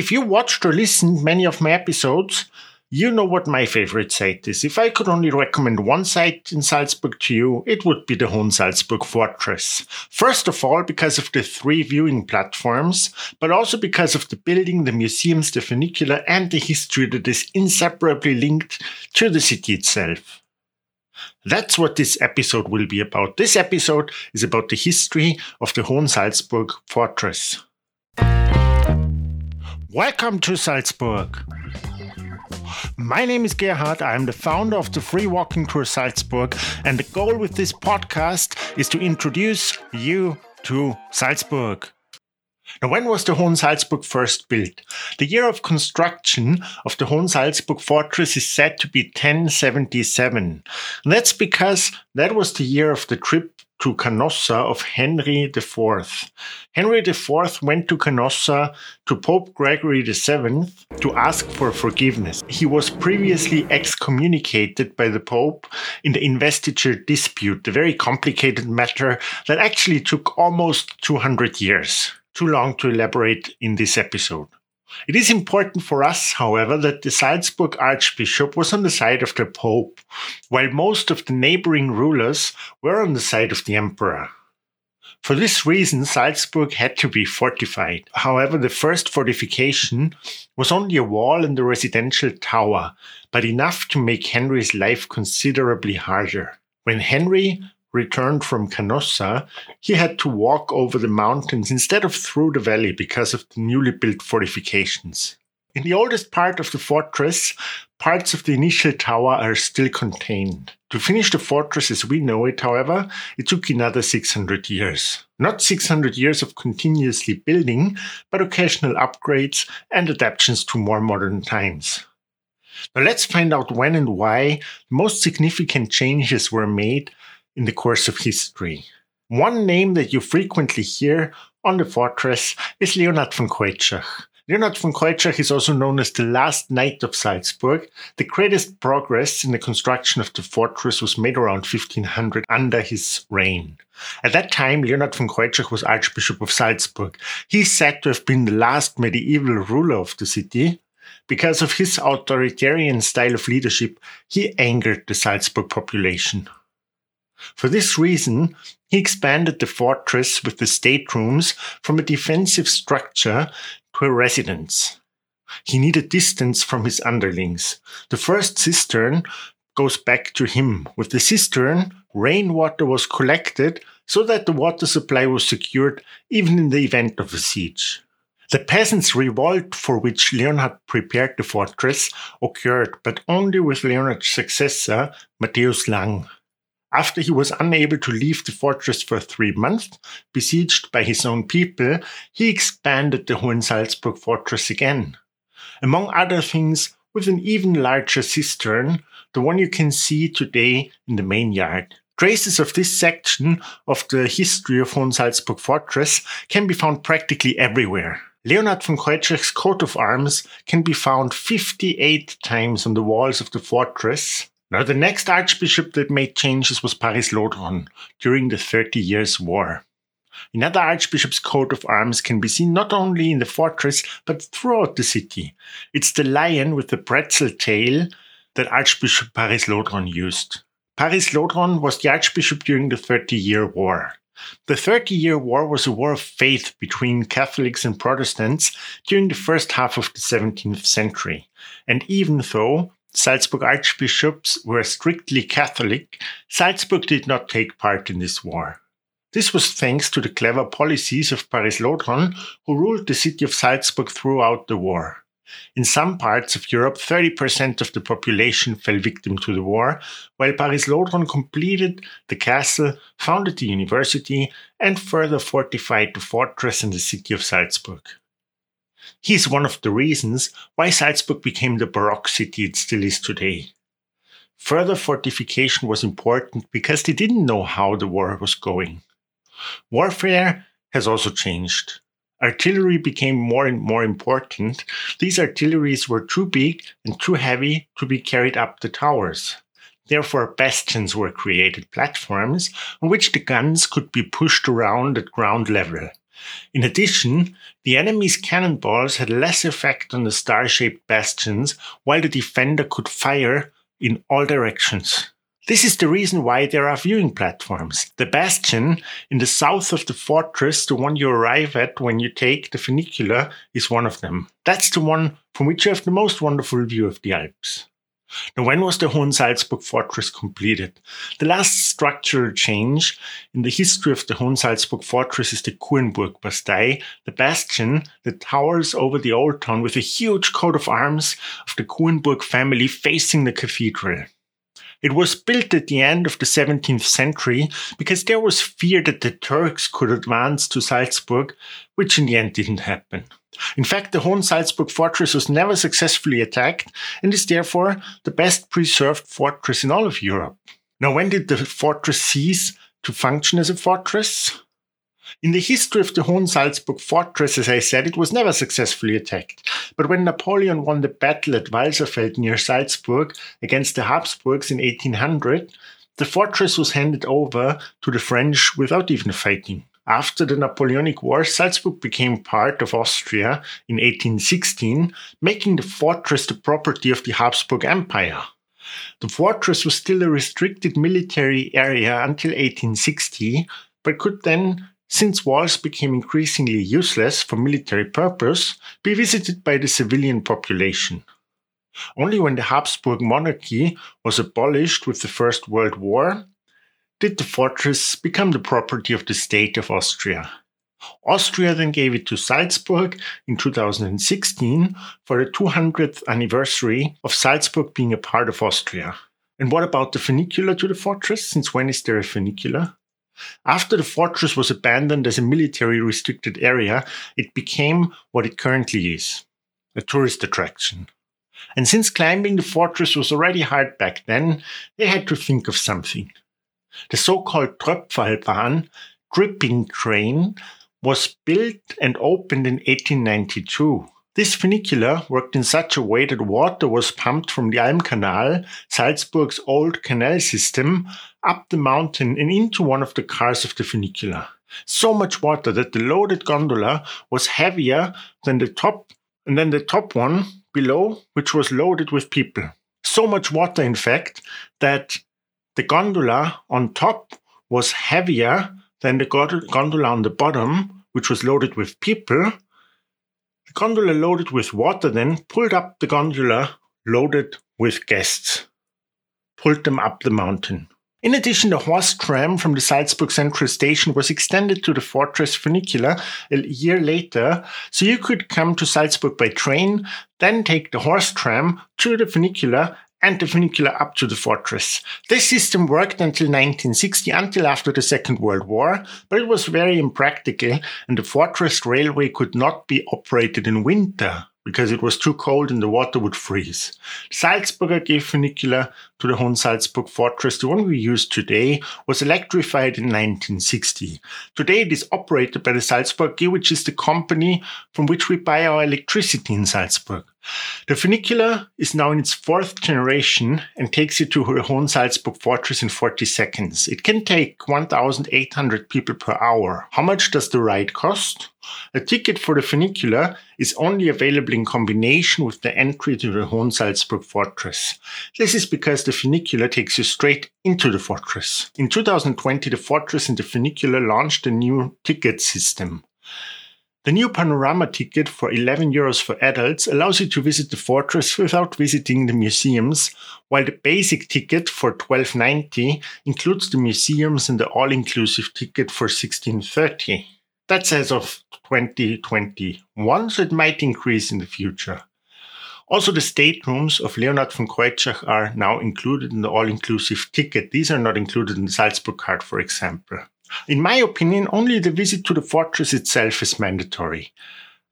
If you watched or listened many of my episodes, you know what my favorite site is. If I could only recommend one site in Salzburg to you, it would be the Hohen Salzburg Fortress. First of all, because of the three viewing platforms, but also because of the building, the museums, the funicular, and the history that is inseparably linked to the city itself. That's what this episode will be about. This episode is about the history of the Hohen Salzburg Fortress. Welcome to Salzburg. My name is Gerhard. I am the founder of the Free Walking Tour Salzburg, and the goal with this podcast is to introduce you to Salzburg. Now, when was the Hohen Salzburg first built? The year of construction of the Hohen Salzburg fortress is said to be 1077. And that's because that was the year of the trip to Canossa of Henry IV. Henry IV went to Canossa to Pope Gregory VII to ask for forgiveness. He was previously excommunicated by the Pope in the investiture dispute, a very complicated matter that actually took almost 200 years. Too long to elaborate in this episode. It is important for us, however, that the Salzburg Archbishop was on the side of the Pope, while most of the neighboring rulers were on the side of the Emperor. For this reason, Salzburg had to be fortified. However, the first fortification was only a wall and a residential tower, but enough to make Henry's life considerably harder. When Henry returned from Canossa, he had to walk over the mountains instead of through the valley because of the newly built fortifications. In the oldest part of the fortress, parts of the initial tower are still contained. To finish the fortress as we know it, however, it took another 600 years. Not 600 years of continuously building, but occasional upgrades and adaptations to more modern times. Now let's find out when and why the most significant changes were made in the course of history. One name that you frequently hear on the fortress is Leonhard von Keutschach. Leonhard von Keutschach is also known as the last knight of Salzburg. The greatest progress in the construction of the fortress was made around 1500 under his reign. At that time, Leonhard von Keutschach was Archbishop of Salzburg. He is said to have been the last medieval ruler of the city. Because of his authoritarian style of leadership, he angered the Salzburg population. For this reason, he expanded the fortress with the staterooms from a defensive structure to a residence. He needed distance from his underlings. The first cistern goes back to him. With the cistern, rainwater was collected so that the water supply was secured even in the event of a siege. The peasants' revolt for which Leonhard prepared the fortress occurred, but only with Leonhard's successor, Matthias Lang. After he was unable to leave the fortress for three months, besieged by his own people, he expanded the Hohensalzburg fortress again. Among other things, with an even larger cistern, the one you can see today in the main yard. Traces of this section of the history of Hohensalzburg fortress can be found practically everywhere. Leonhard von Keutschach's coat of arms can be found 58 times on the walls of the fortress, now, the next archbishop that made changes was Paris Lodron during the Thirty Years' War. Another archbishop's coat of arms can be seen not only in the fortress but throughout the city. It's the lion with the pretzel tail that Archbishop Paris Lodron used. Paris Lodron was the archbishop during the Thirty Year War. The Thirty Year War was a war of faith between Catholics and Protestants during the first half of the 17th century. And even though Salzburg archbishops were strictly Catholic, Salzburg did not take part in this war. This was thanks to the clever policies of Paris Lodron, who ruled the city of Salzburg throughout the war. In some parts of Europe, 30% of the population fell victim to the war, while Paris Lodron completed the castle, founded the university, and further fortified the fortress and the city of Salzburg. He is one of the reasons why Salzburg became the Baroque city it still is today. Further fortification was important because they didn't know how the war was going. Warfare has also changed. Artillery became more and more important. These artilleries were too big and too heavy to be carried up the towers. Therefore, bastions were created, platforms on which the guns could be pushed around at ground level. In addition, the enemy's cannonballs had less effect on the star shaped bastions, while the defender could fire in all directions. This is the reason why there are viewing platforms. The bastion in the south of the fortress, the one you arrive at when you take the funicular, is one of them. That's the one from which you have the most wonderful view of the Alps. Now, when was the Hohensalzburg fortress completed? The last structural change in the history of the Hohensalzburg fortress is the Kuenburg Bastei, the bastion that towers over the old town with a huge coat of arms of the Kuenburg family facing the cathedral. It was built at the end of the 17th century because there was fear that the Turks could advance to Salzburg, which in the end didn't happen. In fact, the Hohen Salzburg fortress was never successfully attacked and is therefore the best preserved fortress in all of Europe. Now, when did the fortress cease to function as a fortress? In the history of the Hohensalzburg fortress, as I said, it was never successfully attacked. But when Napoleon won the battle at Walserfeld near Salzburg against the Habsburgs in 1800, the fortress was handed over to the French without even fighting. After the Napoleonic Wars, Salzburg became part of Austria in 1816, making the fortress the property of the Habsburg Empire. The fortress was still a restricted military area until 1860, but could then since walls became increasingly useless for military purpose, be visited by the civilian population. Only when the Habsburg monarchy was abolished with the First World War did the fortress become the property of the state of Austria. Austria then gave it to Salzburg in 2016 for the 200th anniversary of Salzburg being a part of Austria. And what about the funicular to the fortress? Since when is there a funicular? After the fortress was abandoned as a military restricted area, it became what it currently is a tourist attraction. And since climbing the fortress was already hard back then, they had to think of something. The so called Tröpferlbahn, dripping train, was built and opened in 1892. This funicular worked in such a way that water was pumped from the Almkanal, Salzburg's old canal system, up the mountain and into one of the cars of the funicular. So much water that the loaded gondola was heavier than the top, and then the top one below, which was loaded with people. So much water, in fact, that the gondola on top was heavier than the gondola on the bottom, which was loaded with people, the gondola loaded with water then pulled up the gondola loaded with guests, pulled them up the mountain. In addition, the horse tram from the Salzburg Central Station was extended to the Fortress Funicular a year later, so you could come to Salzburg by train, then take the horse tram to the funicular and the funicular up to the fortress. This system worked until 1960, until after the Second World War, but it was very impractical, and the fortress railway could not be operated in winter because it was too cold and the water would freeze. Salzburger gave to the Hohensalzburg fortress, the one we use today, was electrified in 1960. Today it is operated by the Salzburg AG, which is the company from which we buy our electricity in Salzburg. The funicular is now in its fourth generation and takes you to the Hohensalzburg fortress in 40 seconds. It can take 1,800 people per hour. How much does the ride cost? A ticket for the funicular is only available in combination with the entry to the Hohensalzburg fortress. This is because the funicular takes you straight into the fortress. In 2020, the fortress and the funicular launched a new ticket system. The new panorama ticket for 11 euros for adults allows you to visit the fortress without visiting the museums, while the basic ticket for 12.90 includes the museums and the all-inclusive ticket for 16.30. That's as of 2021, so it might increase in the future. Also, the staterooms of Leonhard von Keutschach are now included in the all-inclusive ticket. These are not included in the Salzburg card, for example. In my opinion, only the visit to the fortress itself is mandatory.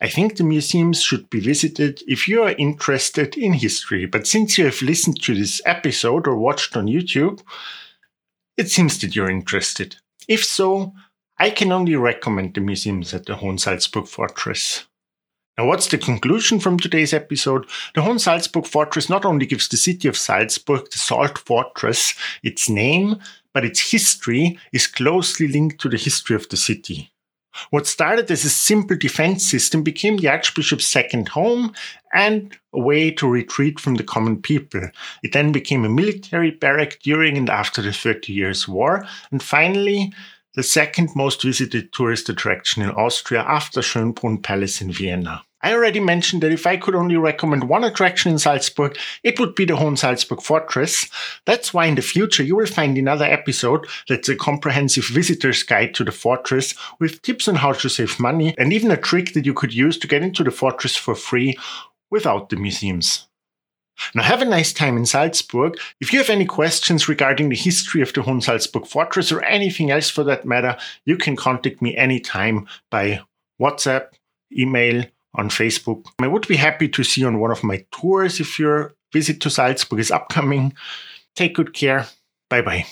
I think the museums should be visited if you are interested in history, but since you have listened to this episode or watched on YouTube, it seems that you're interested. If so, I can only recommend the museums at the Hohensalzburg Fortress. Now, what's the conclusion from today's episode? The Hohensalzburg Fortress not only gives the city of Salzburg, the Salt Fortress, its name, but its history is closely linked to the history of the city. What started as a simple defense system became the Archbishop's second home and a way to retreat from the common people. It then became a military barrack during and after the Thirty Years' War, and finally, the second most visited tourist attraction in Austria after Schönbrunn Palace in Vienna. I already mentioned that if I could only recommend one attraction in Salzburg, it would be the Hohen Salzburg Fortress. That's why in the future you will find another episode that's a comprehensive visitor's guide to the fortress with tips on how to save money and even a trick that you could use to get into the fortress for free without the museums. Now, have a nice time in Salzburg. If you have any questions regarding the history of the Hohen Salzburg Fortress or anything else for that matter, you can contact me anytime by WhatsApp, email, on Facebook. I would be happy to see you on one of my tours if your visit to Salzburg is upcoming. Take good care. Bye bye.